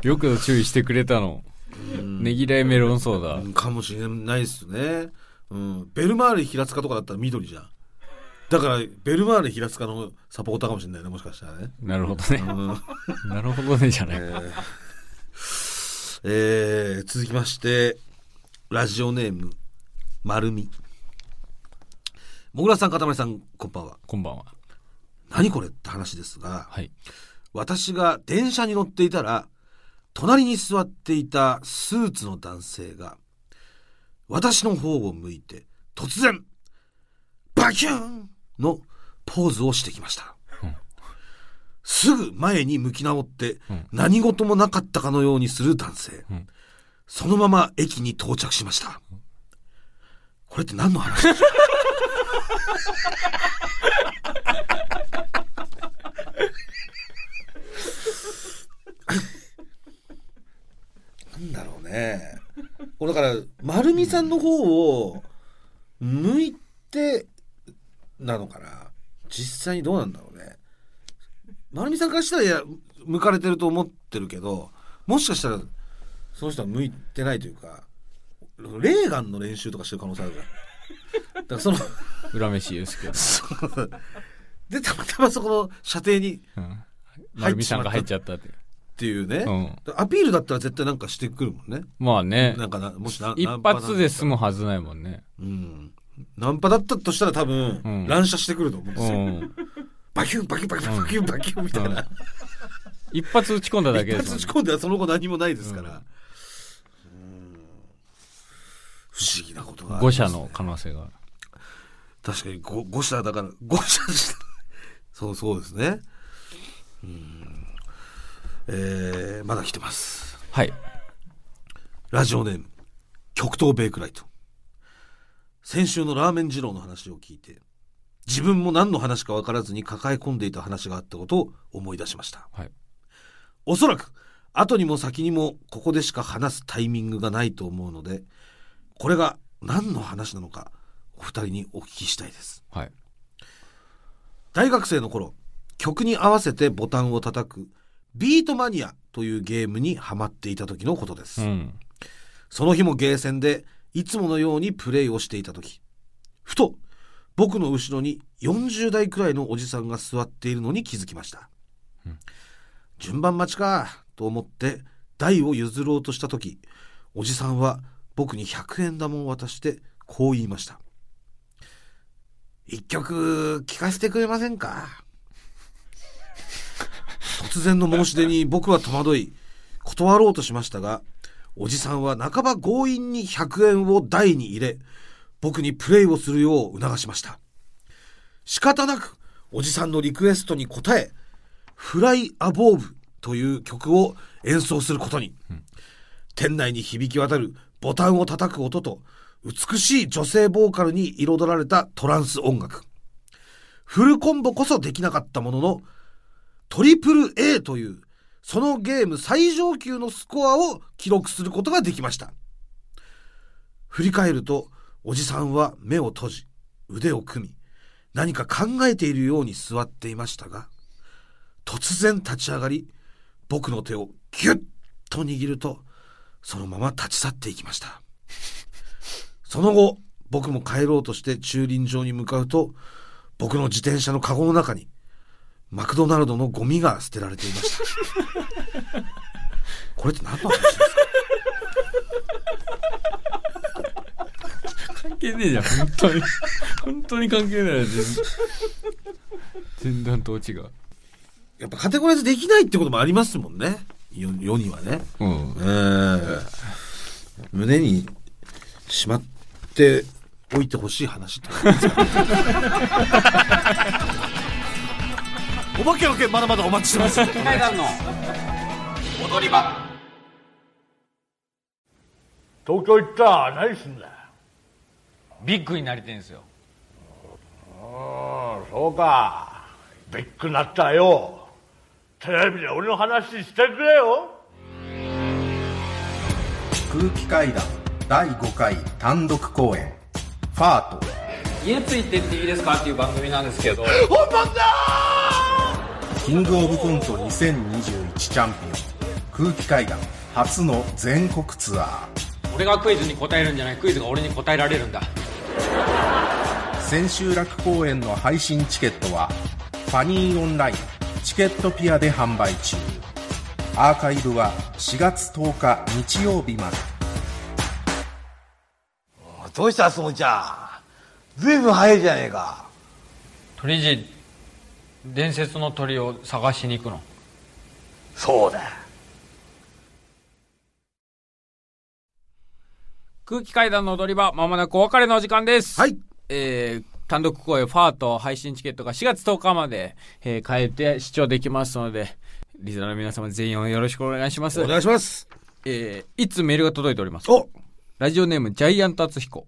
よく注意してくれたの。ねぎらいメロンソーダ。うんかもしれないですね、うん、ベルマーレ平塚とかだったら緑じゃん。だからベルマーレ平塚のサポーターかもしれないねもしかしたらね、なるほどね。うん。[laughs] なるほどねじゃない。えー。えー続きましてラジオネーム丸み。もぐらさんかたまりさんこんばんは。こんばんは。何これって話ですがはい。私が電車に乗っていたら隣に座っていたスーツの男性が私の方を向いて突然バキューン！のポーズをしてきました、うん。すぐ前に向き直ってうん。何事もなかったかのようにする男性、うん。そのまま駅に到着しました。これって何の話？[laughs] なんだろうねこれだから丸美さんの方を向いてなのかな？実際にどうなんだろうね。丸美さんからしたらいや向かれてると思ってるけどもしかしたらその人は向いてないというかレーガンの練習とかしてる可能性あるじゃん。だからその恨めしいですけど、そう。でたまたまそこの射程にっうん、丸美さんが入っちゃったってていうね、うん。アピールだったら絶対なんかしてくるもんね。まあね。なんかなもしな一発で済むはずないもんね。うん。ナンパだったとしたら多分、うん。乱射してくると思うんでうすよ、ん。バキュンバキュンバキュンバキュンバキュンみたいな、一発打ち込んだだけ一ですね。発打ち込んではその後何もないですから、うん。不思議なことがね。誤射の可能性がある。確かにご誤射だから誤射した。そうそうですね。うんえー、まだ来てます。はい。ラジオネーム、極東ベイクライト。先週のラーメン二郎の話を聞いて、自分も何の話か分からずに抱え込んでいた話があったことを思い出しました。はい。おそらく、後にも先にもここでしか話すタイミングがないと思うので、これが何の話なのか、お二人にお聞きしたいです。はい。大学生の頃、曲に合わせてボタンを叩く、ビートマニアというゲームにハマっていた時のことです。うん。その日もゲーセンでいつものようにプレイをしていた時ふと僕の後ろに40代くらいのおじさんが座っているのに気づきました、うん順番待ちかと思って台を譲ろうとした時おじさんは僕に100円玉を渡してこう言いました一曲聴かせてくれませんか？突然の申し出に僕は戸惑い断ろうとしましたがおじさんは半ば強引に100円を台に入れ、僕にプレイをするよう促しました。仕方なく、おじさんのリクエストに応え、フライアボーブという曲を演奏することに。店内に響き渡るボタンを叩く音と、美しい女性ボーカルに彩られたトランス音楽。フルコンボこそできなかったものの、トリプル A というそのゲーム最上級のスコアを記録することができました。振り返ると、おじさんは目を閉じ、腕を組み、何か考えているように座っていましたが、突然立ち上がり、僕の手をギュッと握ると、そのまま立ち去っていきました。その後、僕も帰ろうとして駐輪場に向かうと、僕の自転車のカゴの中に、マクドナルドのゴミが捨てられていました。[laughs] これって何の話ですか？関係ねえじゃん、本当に。本当に関係ない全全然と違う。やっぱカテゴライズできないってこともありますもんね。世世にはね。うん。ええ胸にしまっておいてほしい話ってことですかお化けの件まだまだお待ちしてます。階段の踊り場。東京行ったら何すんだよビッグになりてんすよ。うんそうかビッグになったよテレビで俺の話してくれよ空気階段第5回単独公演ファート家ついてっていいですかっていう番組なんですけど。[laughs] 本番だキングオブコント2021チャンピオン。空気階段。初の全国ツアー。俺がクイズに答えるんじゃない、クイズが俺に答えられるんだ。千秋楽公演の配信チケットはファニーオンライン。チケットピアで販売中。アーカイブは4月10日日曜日まで。どうしたすもちゃん。ずいぶん早いじゃねえか。鳥人、伝説の鳥を探しに行くの？そうだ空気階段の踊り場、まもなくお別れのお時間です。はい。えー、単独公演ファート配信チケットが4月10日まで、えー、変えて視聴できますので、リスナーの皆様全員をよろしくお願いします。お願いします。えー、いつメールが届いております。おラジオネームジャイアント厚彦。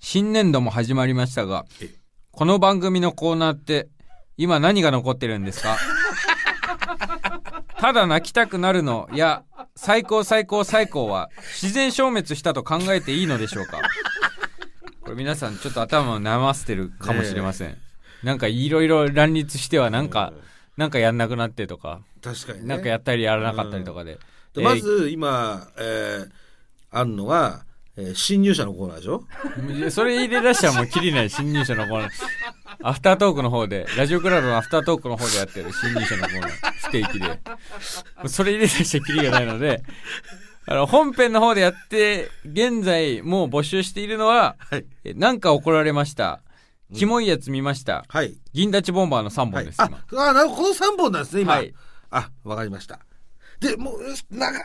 新年度も始まりましたがえ、この番組のコーナーって、今何が残ってるんですか？ただ泣きたくなるのや、最高最高最高は自然消滅したと考えていいのでしょうか？これ皆さんちょっと頭を悩ませてるかもしれません。なんかいろいろ乱立してはなんか、なんかやんなくなってとか、確かにね。なんかやったりやらなかったりとかで。でまず今、えー、あんのは、えー新入社のコーナーでしょ？[laughs] それ入れ出したらもうきりない新入社のコーナー。アフタートークの方で、ラジオクラウドのアフタートークの方でやってる新入社のコーナー、不定期で。それ入れ出したらきりがないので、あの、本編の方でやって、現在もう募集しているのは、はい。えなんか怒られました。キモいやつ見ました。はい。銀立ちボンバーの3はい。本です、あ今。、あなるほど、この3本なんですね、今。はいあ、わかりました。で、もう、長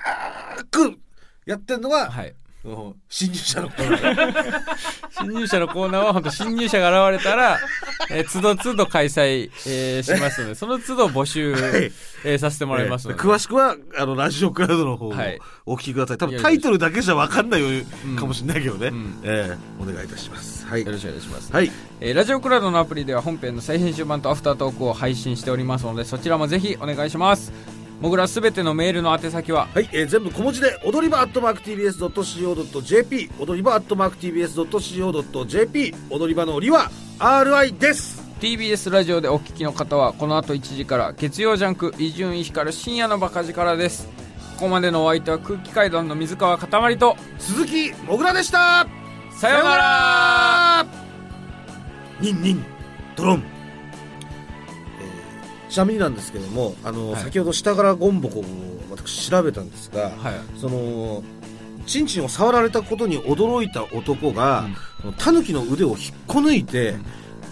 くやってるのは、はい。うん。新入社のコーナー。新入社のコーナーは本当新入社が現れたら、えー、つどつど開催、えーしますので、その都度募集、はい。えーさせてもらいますので。詳しくはあのラジオクラウドの方をはい。お聞きください。多分いやいやタイトルだけじゃ分かんないかもしれないけどね、ん。えーお願いいたします。はい。よろしくお願いします。はい。えーラジオクラウドのアプリでは本編の再編集版とアフタートークを配信しておりますので、そちらもぜひお願いします。もぐらすべてのメールの宛先は、はい、えー全部小文字で踊り場アットマーク TBS.CO.JP 踊り場アットマーク TBS.CO.JP 踊り場のりは RI です。TBS ラジオでお聞きの方はこの後1時から月曜ジャンク伊集院光る深夜のバカ力です。ここまでのお相手は空気階段の水川かたまりと。鈴木もぐらでした。さようなら。ニンニンドロン、えーちなみになんですけどもあの、はい。先ほど下からゴンボコを私調べたんですが、はい。そのチンチンを触られたことに驚いた男が、そのタヌキの腕を引っこ抜いて、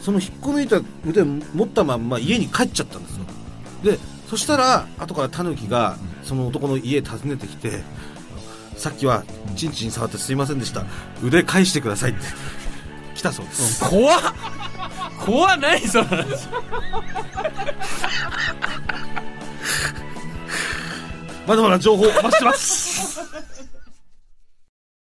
その引っこ抜いた腕を持ったまんま家に帰っちゃったんですよ。でそしたら後からタヌキがその男の家訪ねてきてさっきはチンチン触ってすいませんでした。腕返してくださいって来たそうです、怖っ。怖っ何その話。まだまだ情報お待ちしてます